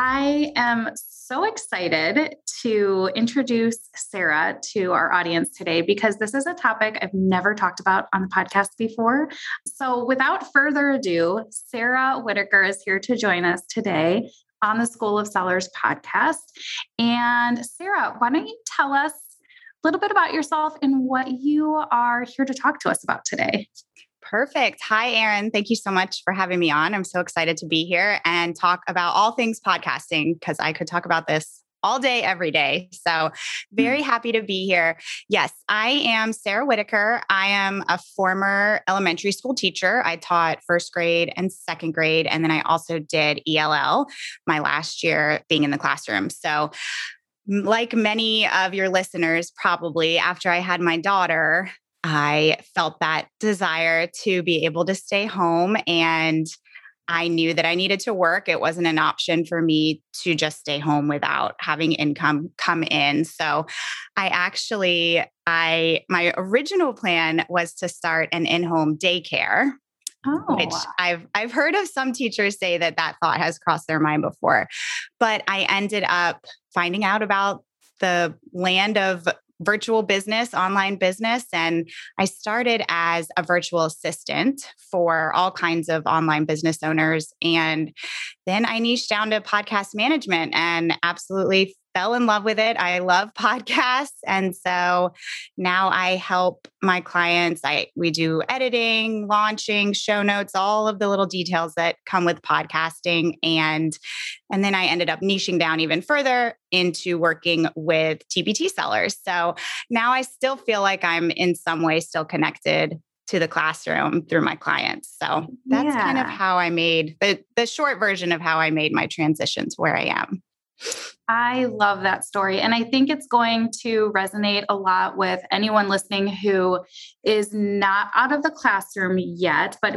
I am so excited to introduce Sarah to our audience today because this is a topic I've never talked about on the podcast before. So, without further ado, Sarah Whitaker is here to join us today on the School of Sellers podcast. And, Sarah, why don't you tell us a little bit about yourself and what you are here to talk to us about today? Perfect. Hi, Erin. Thank you so much for having me on. I'm so excited to be here and talk about all things podcasting because I could talk about this all day, every day. So, very mm-hmm. happy to be here. Yes, I am Sarah Whitaker. I am a former elementary school teacher. I taught first grade and second grade. And then I also did ELL my last year being in the classroom. So, like many of your listeners, probably after I had my daughter, I felt that desire to be able to stay home and I knew that I needed to work. It wasn't an option for me to just stay home without having income come in. So I actually I my original plan was to start an in-home daycare. Oh. Which I've I've heard of some teachers say that that thought has crossed their mind before. But I ended up finding out about the land of virtual business, online business. And I started as a virtual assistant for all kinds of online business owners. And then I niched down to podcast management and absolutely fell in love with it. I love podcasts. And so now I help my clients. I we do editing, launching, show notes, all of the little details that come with podcasting. And and then I ended up niching down even further into working with TPT sellers. So now I still feel like I'm in some way still connected to the classroom through my clients. So that's yeah. kind of how I made the the short version of how I made my transition to where I am. I love that story. And I think it's going to resonate a lot with anyone listening who is not out of the classroom yet, but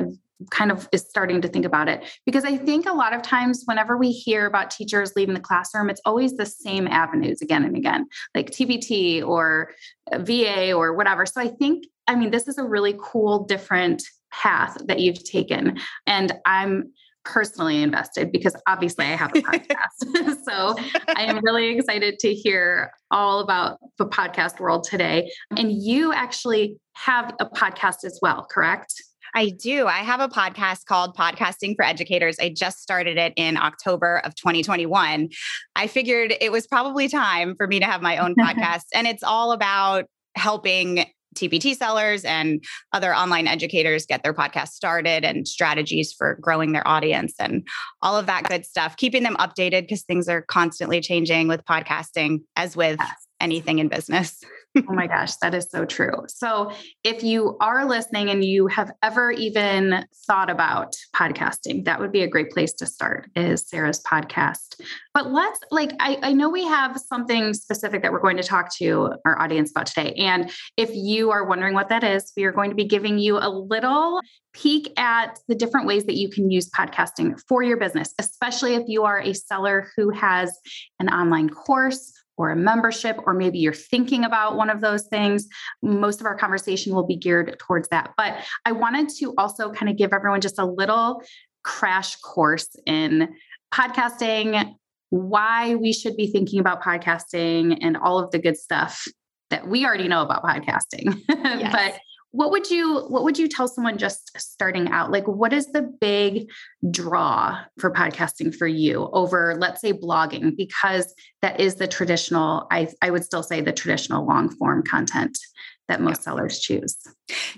kind of is starting to think about it. Because I think a lot of times, whenever we hear about teachers leaving the classroom, it's always the same avenues again and again, like TPT or VA or whatever. So I think, I mean, this is a really cool, different path that you've taken. And I'm, personally invested because obviously I have a podcast. so I am really excited to hear all about the podcast world today. And you actually have a podcast as well, correct? I do. I have a podcast called Podcasting for Educators. I just started it in October of 2021. I figured it was probably time for me to have my own podcast, and it's all about helping TPT sellers and other online educators get their podcast started and strategies for growing their audience and all of that good stuff, keeping them updated because things are constantly changing with podcasting, as with anything in business. Oh my gosh, that is so true. So, if you are listening and you have ever even thought about podcasting, that would be a great place to start is Sarah's podcast. But let's like, I, I know we have something specific that we're going to talk to our audience about today. And if you are wondering what that is, we are going to be giving you a little peek at the different ways that you can use podcasting for your business, especially if you are a seller who has an online course or a membership, or maybe you're thinking about one of those things. Most of our conversation will be geared towards that. But I wanted to also kind of give everyone just a little crash course in podcasting, why we should be thinking about podcasting, and all of the good stuff that we already know about podcasting. Yes. but what would you what would you tell someone just starting out like what is the big draw for podcasting for you over let's say blogging because that is the traditional i i would still say the traditional long form content that most sellers choose.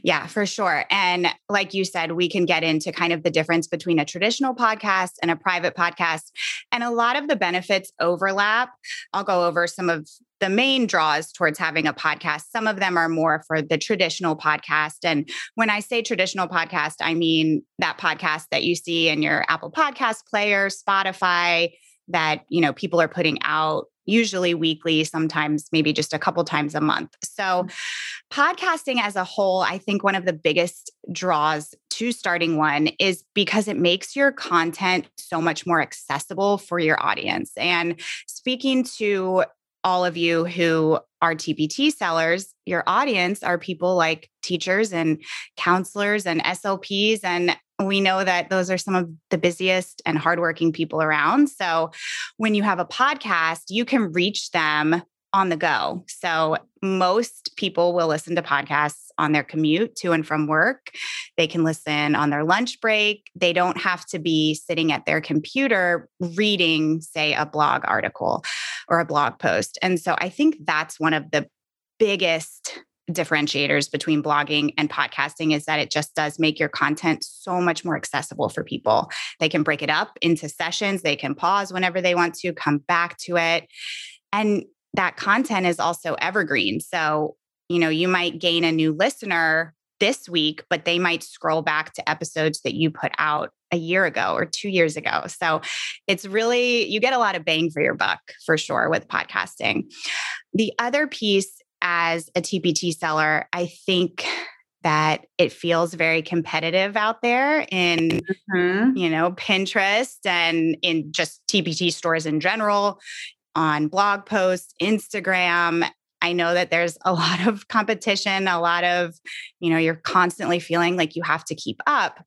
Yeah, for sure. And like you said, we can get into kind of the difference between a traditional podcast and a private podcast. And a lot of the benefits overlap. I'll go over some of the main draws towards having a podcast. Some of them are more for the traditional podcast. And when I say traditional podcast, I mean that podcast that you see in your Apple Podcast player, Spotify, that you know people are putting out usually weekly, sometimes maybe just a couple times a month. So, podcasting as a whole, I think one of the biggest draws to starting one is because it makes your content so much more accessible for your audience. And speaking to all of you who are TPT sellers, your audience are people like teachers and counselors and SLPs. And we know that those are some of the busiest and hardworking people around. So when you have a podcast, you can reach them on the go. So most people will listen to podcasts on their commute to and from work. They can listen on their lunch break. They don't have to be sitting at their computer reading, say, a blog article or a blog post. And so I think that's one of the biggest differentiators between blogging and podcasting is that it just does make your content so much more accessible for people. They can break it up into sessions, they can pause whenever they want to, come back to it. And that content is also evergreen. So, you know, you might gain a new listener this week, but they might scroll back to episodes that you put out a year ago or two years ago. So it's really, you get a lot of bang for your buck for sure with podcasting. The other piece as a TPT seller, I think that it feels very competitive out there in mm-hmm. you know Pinterest and in just TPT stores in general on blog posts, Instagram. I know that there's a lot of competition, a lot of, you know, you're constantly feeling like you have to keep up.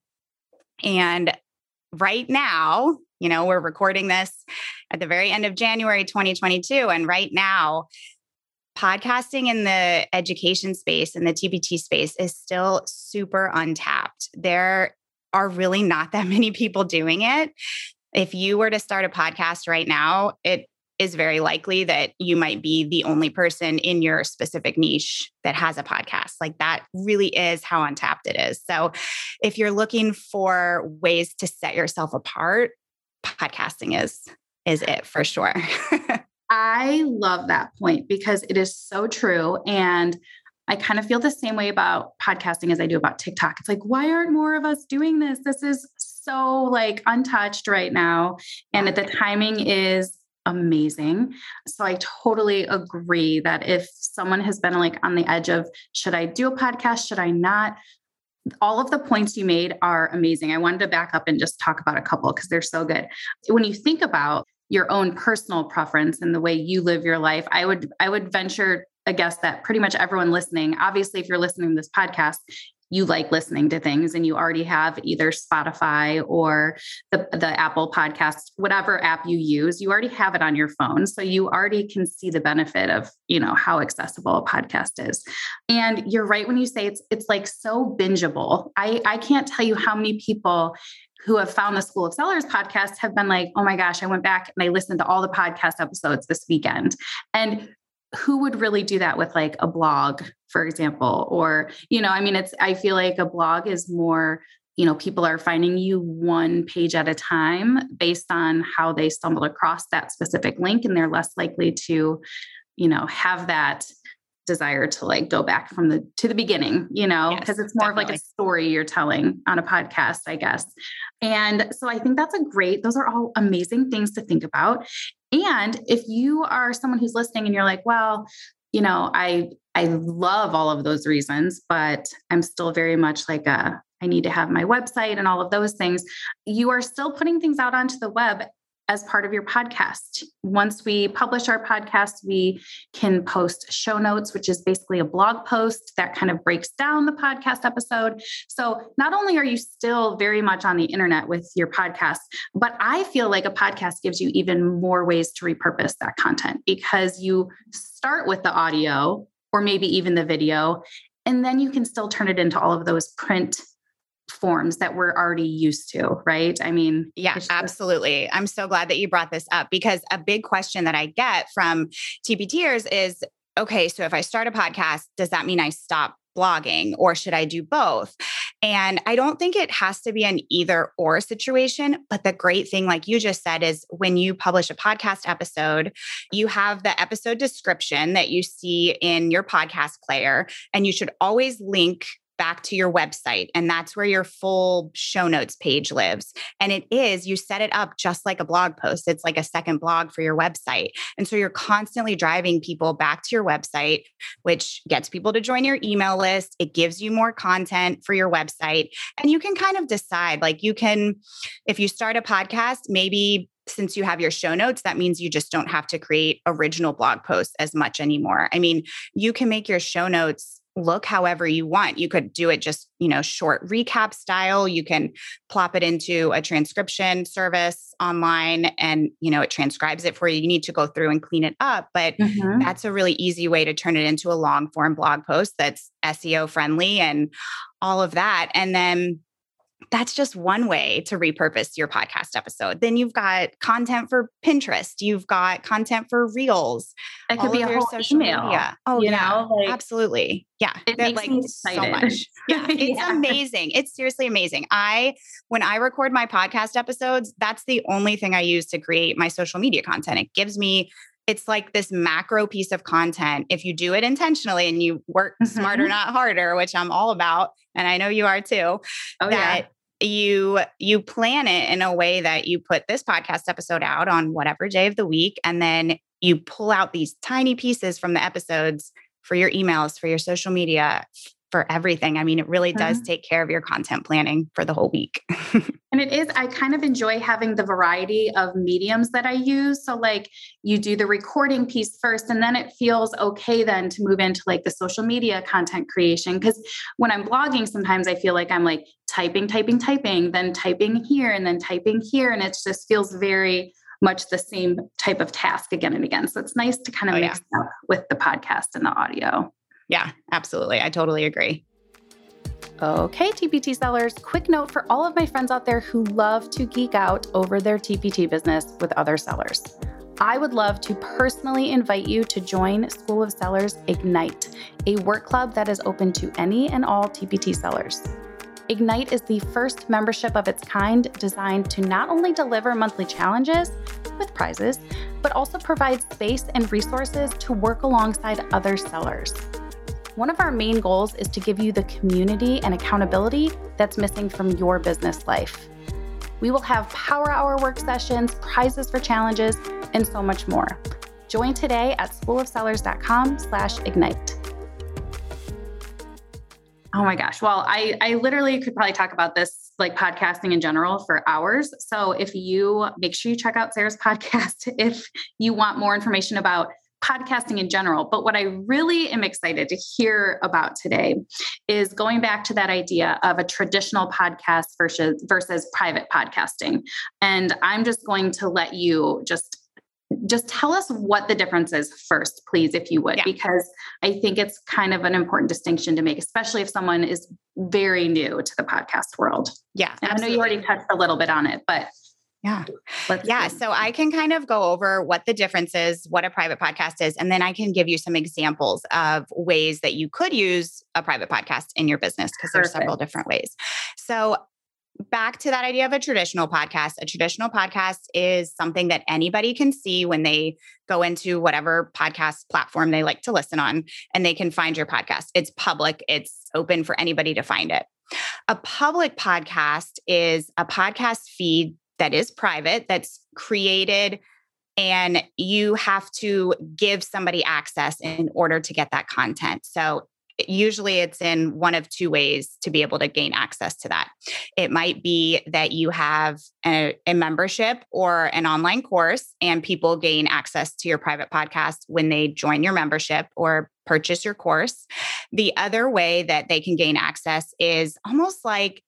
And right now, you know, we're recording this at the very end of January 2022. And right now, podcasting in the education space and the TPT space is still super untapped. There are really not that many people doing it. If you were to start a podcast right now, it is very likely that you might be the only person in your specific niche that has a podcast. Like that really is how untapped it is. So if you're looking for ways to set yourself apart, podcasting is is it for sure. I love that point because it is so true and I kind of feel the same way about podcasting as I do about TikTok. It's like, why aren't more of us doing this? This is so like untouched right now. And at the timing is amazing. So I totally agree that if someone has been like on the edge of should I do a podcast, should I not? All of the points you made are amazing. I wanted to back up and just talk about a couple because they're so good. When you think about your own personal preference and the way you live your life, I would I would venture a guess that pretty much everyone listening, obviously if you're listening to this podcast, you like listening to things and you already have either Spotify or the, the Apple podcast, whatever app you use, you already have it on your phone. So you already can see the benefit of, you know, how accessible a podcast is. And you're right when you say it's it's like so bingeable. I, I can't tell you how many people who have found the School of Sellers podcast have been like, oh my gosh, I went back and I listened to all the podcast episodes this weekend. And who would really do that with like a blog for example? Or you know i mean it's i feel like a blog is more you know people are finding you one page at a time based on how they stumbled across that specific link and they're less likely to you know have that desire to like go back from the to the beginning you know? Because yes, it's more definitely. of like a story you're telling on a podcast i guess and so i think that's a great those are all amazing things to think about and if you are someone who's listening and you're like well you know i i love all of those reasons but i'm still very much like a I need to have my website and all of those things. You are still putting things out onto the web as part of your podcast. Once we publish our podcast, we can post show notes, which is basically a blog post that kind of breaks down the podcast episode. So not only are you still very much on the internet with your podcast, but I feel like a podcast gives you even more ways to repurpose that content because you start with the audio or maybe even the video, and then you can still turn it into all of those print forms that we're already used to, right? I mean, yeah, absolutely. I'm so glad that you brought this up because a big question that I get from TPTers is okay, so if I start a podcast, does that mean I stop blogging or should I do both? And I don't think it has to be an either or situation. But the great thing, like you just said, is when you publish a podcast episode, you have the episode description that you see in your podcast player, and you should always link back to your website. And that's where your full show notes page lives. And it is, you set it up just like a blog post. It's like a second blog for your website. And so you're constantly driving people back to your website, which gets people to join your email list. It gives you more content for your website. And you can kind of decide like, you can, if you start a podcast, maybe since you have your show notes, that means you just don't have to create original blog posts as much anymore. I mean, you can make your show notes look however you want. You could do it just, you know, short recap style. You can plop it into a transcription service online and, you know, it transcribes it for you. You need to go through and clean it up, but mm-hmm. that's a really easy way to turn it into a long form blog post that's SEO friendly and all of that. And then that's just one way to repurpose your podcast episode. Then you've got content for Pinterest. You've got content for Reels. It could be a whole email. Media. Oh, you yeah, know, like, absolutely. Yeah, it makes like, me excited. So much. Yeah, it's yeah. amazing. It's seriously amazing. I when I record my podcast episodes, that's the only thing I use to create my social media content. It gives me it's like this macro piece of content. If you do it intentionally and you work mm-hmm. smarter, not harder, which I'm all about, and I know you are too, oh, that yeah. You you plan it in a way that you put this podcast episode out on whatever day of the week, and then you pull out these tiny pieces from the episodes for your emails, for your social media, for everything. I mean, it really does mm-hmm. take care of your content planning for the whole week. and it is, I kind of enjoy having the variety of mediums that I use. So, like, you do the recording piece first, and then it feels okay then to move into like the social media content creation. Because when I'm blogging, sometimes I feel like I'm like typing, typing, typing, then typing here, and then typing here. And it just feels very, much the same type of task again and again. So it's nice to kind of oh, mix yeah. up with the podcast and the audio. Yeah, absolutely. I totally agree. Okay, TPT sellers, quick note for all of my friends out there who love to geek out over their TPT business with other sellers. I would love to personally invite you to join School of Sellers Ignite, a work club that is open to any and all TPT sellers. Ignite is the first membership of its kind designed to not only deliver monthly challenges with prizes, but also provide space and resources to work alongside other sellers. One of our main goals is to give you the community and accountability that's missing from your business life. We will have power hour work sessions, prizes for challenges, and so much more. Join today at schoolofsellers.com slash ignite. Oh my gosh. Well, I, I literally could probably talk about this like podcasting in general for hours. So if you make sure you check out Sarah's podcast if you want more information about podcasting in general. But what I really am excited to hear about today is going back to that idea of a traditional podcast versus versus private podcasting. And I'm just going to let you just just tell us what the difference is first, please, if you would, yeah. because I think it's kind of an important distinction to make, especially if someone is very new to the podcast world. Yeah. And I know you already touched a little bit on it, but yeah. Let's yeah. See. So I can kind of go over what the difference is, what a private podcast is, and then I can give you some examples of ways that you could use a private podcast in your business because there's several different ways. So back to that idea of a traditional podcast. A traditional podcast is something that anybody can see when they go into whatever podcast platform they like to listen on and they can find your podcast. It's public, it's open for anybody to find it. A public podcast is a podcast feed that is private, that's created, and you have to give somebody access in order to get that content. So usually it's in one of two ways to be able to gain access to that. It might be that you have a, a, membership or an online course, and people gain access to your private podcast when they join your membership or purchase your course. The other way that they can gain access is almost like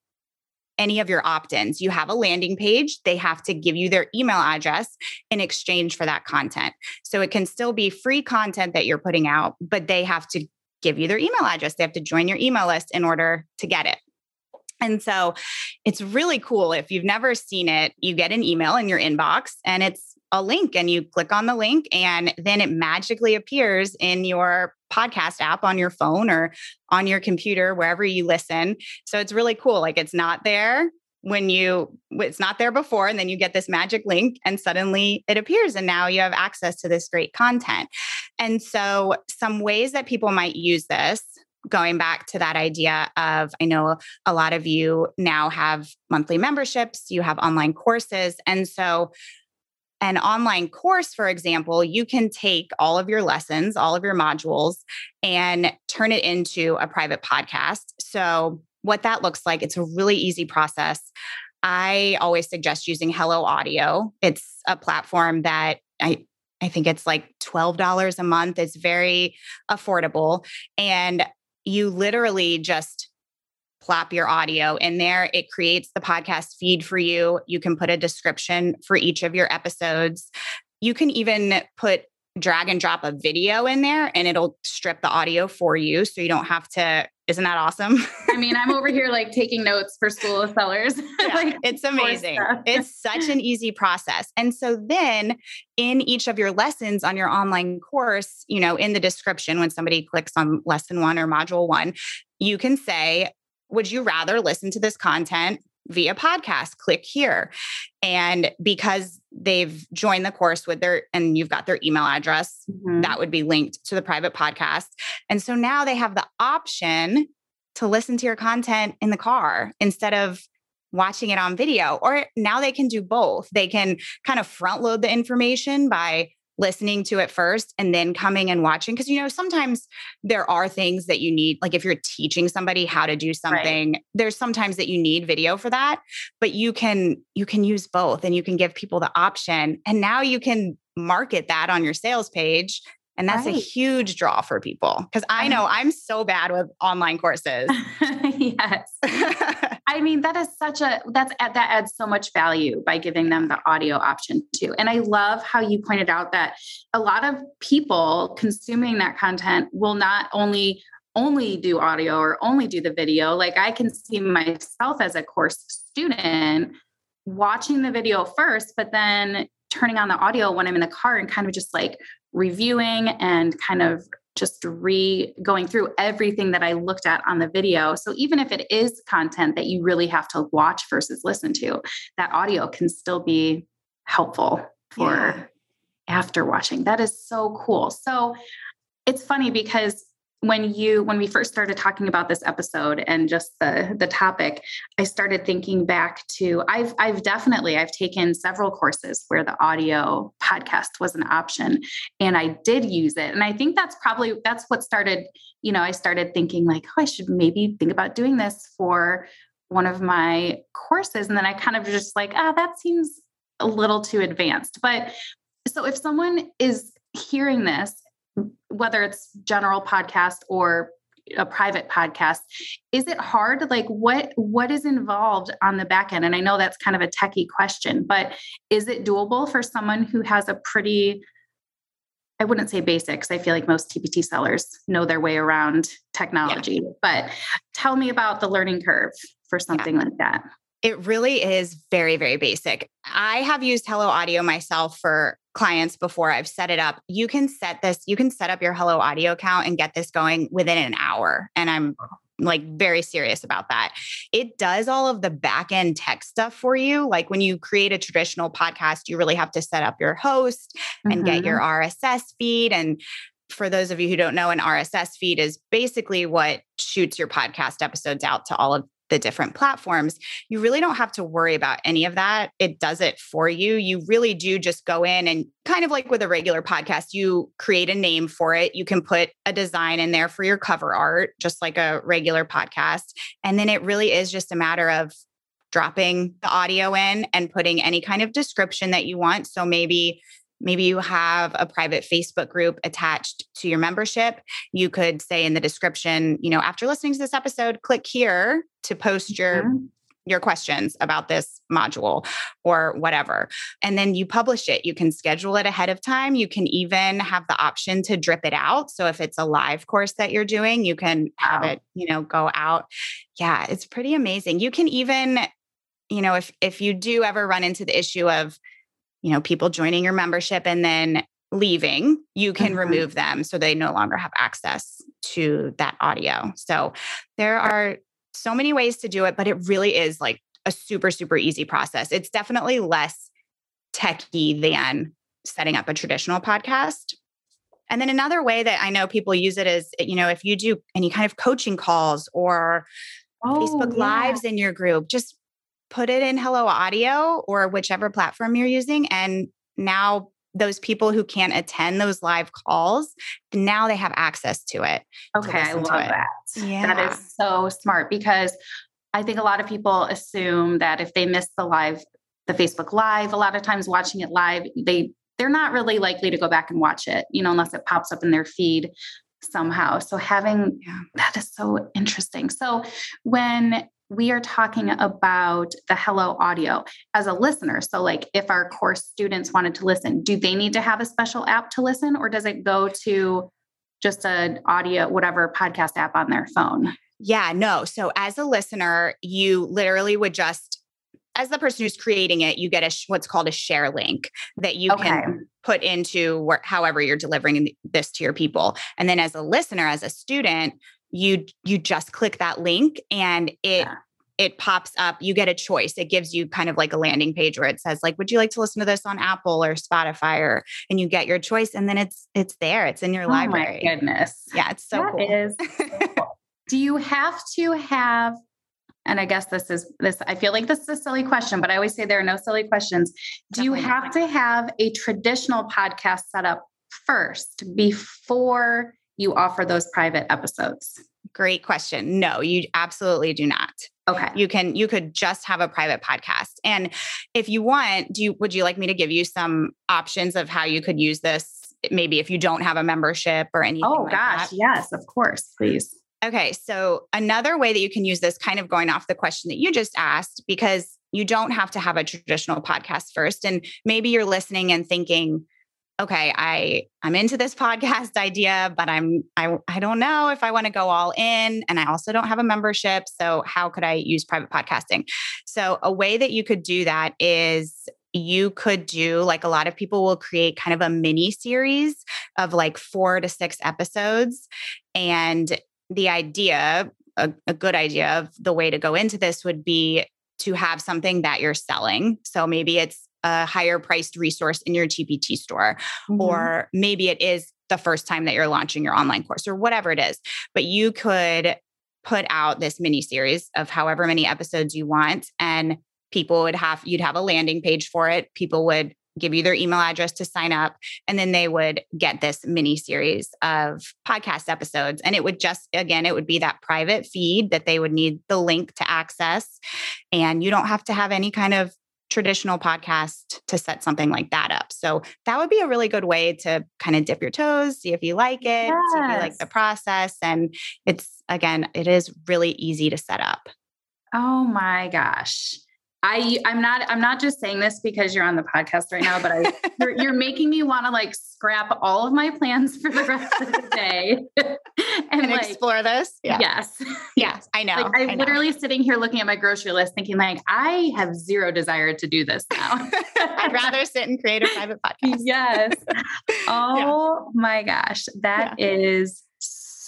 any of your opt ins. You have a landing page, they have to give you their email address in exchange for that content. So it can still be free content that you're putting out, but they have to give you their email address. They have to join your email list in order to get it. And so it's really cool. If you've never seen it, you get an email in your inbox and it's a link and you click on the link and then it magically appears in your podcast app on your phone or on your computer wherever you listen so it's really cool like it's not there when you it's not there before and then you get this magic link and suddenly it appears and now you have access to this great content and so some ways that people might use this going back to that idea of I know a lot of you now have monthly memberships, you have online courses. And so, an online course, for example, you can take all of your lessons, all of your modules, and turn it into a private podcast. So, what that looks like, it's a really easy process. I always suggest using Hello Audio. It's a platform that I I think it's like $12 a month. It's very affordable. And you literally just plop your audio in there. It creates the podcast feed for you. You can put a description for each of your episodes. You can even put drag and drop a video in there and it'll strip the audio for you so you don't have to isn't that awesome i mean i'm over here like taking notes for school of sellers yeah, like, it's amazing it's such an easy process and so then in each of your lessons on your online course you know in the description when somebody clicks on lesson one or module one you can say would you rather listen to this content via podcast, click here. And because they've joined the course with their, and you've got their email address, mm-hmm. that would be linked to the private podcast. And so now they have the option to listen to your content in the car instead of watching it on video. Or now they can do both. They can kind of front load the information by listening to it first and then coming and watching because you know sometimes there are things that you need like if you're teaching somebody how to do something right. there's sometimes that you need video for that but you can you can use both and you can give people the option and now you can market that on your sales page and that's right. a huge draw for people because I know I'm so bad with online courses. yes. I mean, that is such a that's that adds so much value by giving them the audio option too. And I love how you pointed out that a lot of people consuming that content will not only only do audio or only do the video. Like I can see myself as a course student watching the video first, but then turning on the audio when I'm in the car and kind of just like reviewing and kind of just re going through everything that I looked at on the video. So even if it is content that you really have to watch versus listen to, that audio can still be helpful for yeah. after watching. That is so cool. So it's funny because when you when we first started talking about this episode and just the the topic i started thinking back to i've i've definitely i've taken several courses where the audio podcast was an option and i did use it. And i think that's probably that's what started you know i started thinking like oh i should maybe think about doing this for one of my courses. And then i kind of just like ah oh, that seems a little too advanced. But so if someone is hearing this whether it's general podcast or a private podcast is it hard like what what is involved on the back end and i know that's kind of a techie question but is it doable for someone who has a pretty i wouldn't say basics i feel like most tpt sellers know their way around technology yeah. but tell me about the learning curve for something yeah. like that it really is very, very basic. I have used Hello Audio myself for clients before I've set it up. You can set this, you can set up your Hello Audio account and get this going within an hour. And I'm like very serious about that. It does all of the back end tech stuff for you. Like when you create a traditional podcast, you really have to set up your host mm-hmm. and get your mm-hmm. RSS feed. And for those of you who don't know, an RSS feed is basically what shoots your podcast episodes out to all of the different platforms, you really don't have to worry about any of that. It does it for you. You really do just go in and kind of like with a regular podcast, you create a name for it. You can put a design in there for your cover art, just like a regular podcast. And then it really is just a matter of dropping the audio in and putting any kind of description that you want. So maybe Maybe you have a private Facebook group attached to your membership. You could say in the description, you know, after listening to this episode, click here to post your mm-hmm. your questions about this module or whatever. And then you publish it. You can schedule it ahead of time. You can even have the option to drip it out. So if it's a live course that you're doing, you can have wow. it, you know, go out. Yeah, it's pretty amazing. You can even you know, if if you do ever run into the issue of you know, people joining your membership and then leaving, you can mm-hmm. remove them so they no longer have access to that audio. So there are so many ways to do it, but it really is like a super, super easy process. It's definitely less techy than setting up a traditional podcast. And then another way that I know people use it is, you know, if you do any kind of coaching calls or oh, Facebook yeah. Lives in your group, just put it in Hello Audio or whichever platform you're using. And now those people who can't attend those live calls, now they have access to it. Okay, to I love that. Yeah. That is so smart because I think a lot of people assume that if they miss the live, the Facebook Live, a lot of times watching it live, they they're not really likely to go back and watch it, you know, unless it pops up in their feed somehow. So having yeah. that is so interesting. So when we are talking about the hello audio as a listener so like if our course students wanted to listen do they need to have a special app to listen or does it go to just an audio whatever podcast app on their phone yeah no so as a listener you literally would just as the person who's creating it, you get a what's called a share link that you okay. can put into where, however you're delivering this to your people. And then as a listener, as a student, you you just click that link and it yeah. it pops up you get a choice it gives you kind of like a landing page where it says like would you like to listen to this on apple or spotify or and you get your choice and then it's it's there it's in your library. oh library goodness yeah it's so that cool. Is cool. do you have to have and I guess this is this, I feel like this is a silly question, but I always say there are no silly questions. Do Definitely you have to have a traditional podcast set up first before you offer those private episodes? Great question. No, you absolutely do not. Okay. You can you could just have a private podcast. And if you want, do you would you like me to give you some options of how you could use this maybe if you don't have a membership or anything Oh like gosh, that? yes, of course, please. Okay. So, another way that you can use this, kind of going off the question that you just asked, because you don't have to have a traditional podcast first. And maybe you're listening and thinking, okay, I I'm into this podcast idea, but I'm I I don't know if I want to go all in and I also don't have a membership, so how could I use private podcasting? So a way that you could do that is you could do like a lot of people will create kind of a mini series of like 4 to 6 episodes and the idea, a, a good idea of the way to go into this would be to have something that you're selling. So maybe it's a higher priced resource in your TPT store, mm-hmm. or maybe it is the first time that you're launching your online course or whatever it is. But you could put out this mini series of however many episodes you want and people would have you'd have a landing page for it people would give you their email address to sign up. And then they would get this mini series of podcast episodes. And it would just, again, it would be that private feed that they would need the link to access. And you don't have to have any kind of traditional podcast to set something like that up. So that would be a really good way to kind of dip your toes, see if you like it, yes. see if you like the process. And it's, again, it is really easy to set up. Oh my gosh. I I'm not I'm not just saying this because you're on the podcast right now, but I you're, you're making me want to like scrap all of my plans for the rest of the day and, and like, explore this. Yeah. Yes. Yes, I know. Like, I'm literally sitting here looking at my grocery list thinking like I have zero desire to do this now. I'd rather sit and create a private podcast. Yes. Oh yeah. my gosh. that yeah. is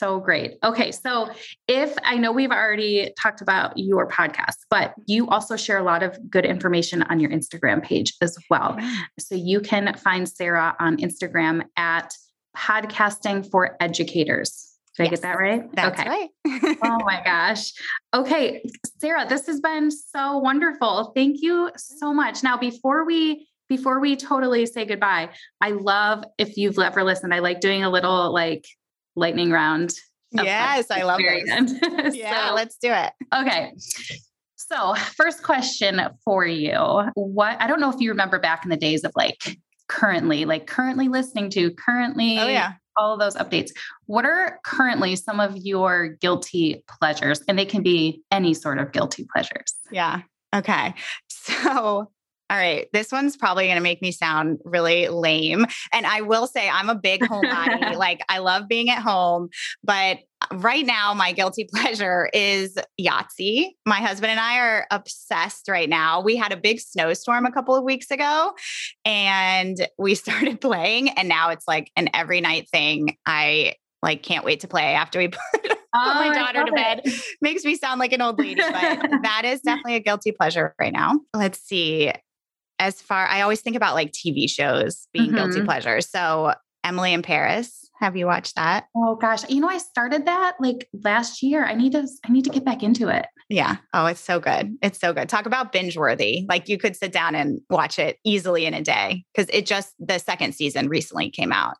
so great. Okay. So, if I know we've already talked about your podcast, but you also share a lot of good information on your Instagram page as well. So, you can find Sarah on Instagram at podcasting for educators. Did yes, I get that right? That's okay. right. oh my gosh. Okay, Sarah, this has been so wonderful. Thank you so much. Now, before we before we totally say goodbye, I love if you've ever listened, I like doing a little like lightning round. Yes, I love it. yeah, so, let's do it. Okay. So, first question for you. What I don't know if you remember back in the days of like currently, like currently listening to, currently Oh yeah. All of those updates. What are currently some of your guilty pleasures? And they can be any sort of guilty pleasures. Yeah. Okay. So all right, this one's probably going to make me sound really lame. And I will say I'm a big homebody. like I love being at home, but right now my guilty pleasure is Yahtzee. My husband and I are obsessed right now. We had a big snowstorm a couple of weeks ago and we started playing and now it's like an every night thing. I like can't wait to play after we put oh, my daughter to bed. It. Makes me sound like an old lady, but that is definitely a guilty pleasure right now. Let's see as far I always think about like TV shows being mm-hmm. guilty pleasures. So Emily in Paris Have you watched that? Oh gosh, you know I started that like last year. I need to I need to get back into it. Yeah. Oh, it's so good. It's so good. Talk about binge worthy. Like you could sit down and watch it easily in a day because it just the second season recently came out.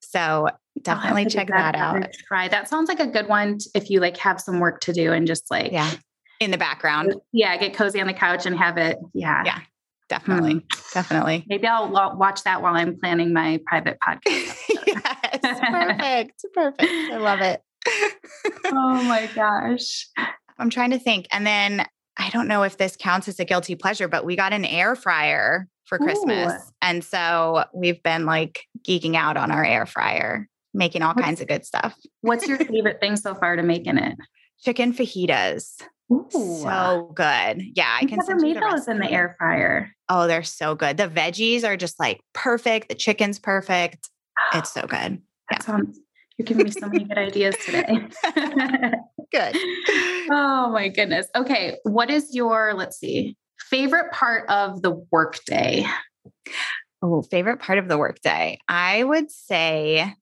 So definitely check that, that out. Try that sounds like a good one if you like have some work to do and just like yeah in the background. Yeah, get cozy on the couch and have it. Yeah. Yeah. Definitely. Mm. Definitely. Maybe I'll watch that while I'm planning my private podcast. yes. Perfect. Perfect. I love it. oh my gosh. I'm trying to think. And then I don't know if this counts as a guilty pleasure, but we got an air fryer for Christmas. Ooh. And so we've been like geeking out on our air fryer, making all what's, kinds of good stuff. What's your favorite thing so far to make in it? Chicken fajitas. Ooh. So good. Yeah, I, I can never made those in the air fryer. Oh, they're so good. The veggies are just like perfect. The chicken's perfect. It's so good. Yeah. Sounds, you're giving me so many good ideas today. good. Oh my goodness. Okay. What is your, let's see, favorite part of the workday? Oh, favorite part of the workday. I would say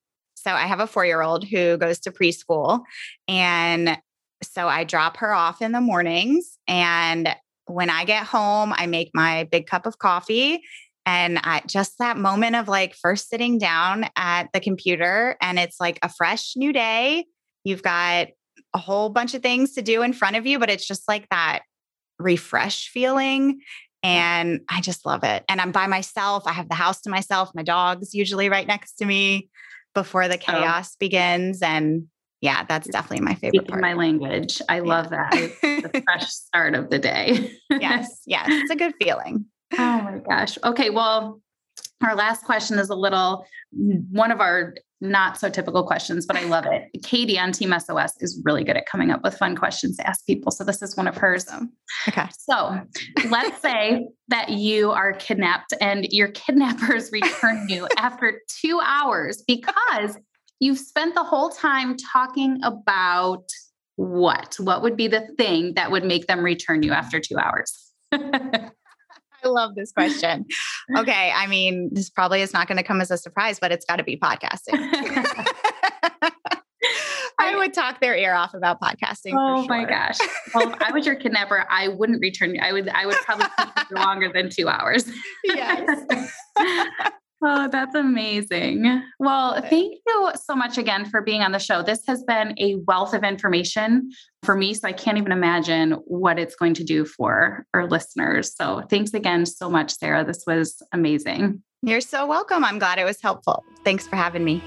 so I have a four year old who goes to preschool, and so I drop her off in the mornings. And when I get home, I make my big cup of coffee. And I, just that moment of like first sitting down at the computer, and it's like a fresh new day. You've got a whole bunch of things to do in front of you, but it's just like that refresh feeling. And I just love it. And I'm by myself. I have the house to myself. My dog's usually right next to me before the oh. chaos oh. begins. And yeah, that's definitely my favorite Speaking part. My language. I yeah. love that. the fresh start of the day. yes. Yes. It's a good feeling. Oh my gosh. Okay. Well, our last question is a little mm, one of our not so typical questions, but I love it. Katie on Team SOS is really good at coming up with fun questions to ask people. So this is one of hers. Okay. So let's say that you are kidnapped and your kidnappers return you after two hours because you've spent the whole time talking about what? What would be the thing that would make them return you after two hours? I love this question. Okay. I mean, this probably is not going to come as a surprise, but it's got to be podcasting. I would talk their ear off about podcasting. Oh sure. my gosh. Well, if I was your kidnapper, I wouldn't return you. I would I would probably keep you longer than two hours. Yes. Oh, that's amazing. Well, thank you so much again for being on the show. This has been a wealth of information for me, so I can't even imagine what it's going to do for our listeners. So, thanks again so much, Sarah. This was amazing. You're so welcome. I'm glad it was helpful. Thanks for having me.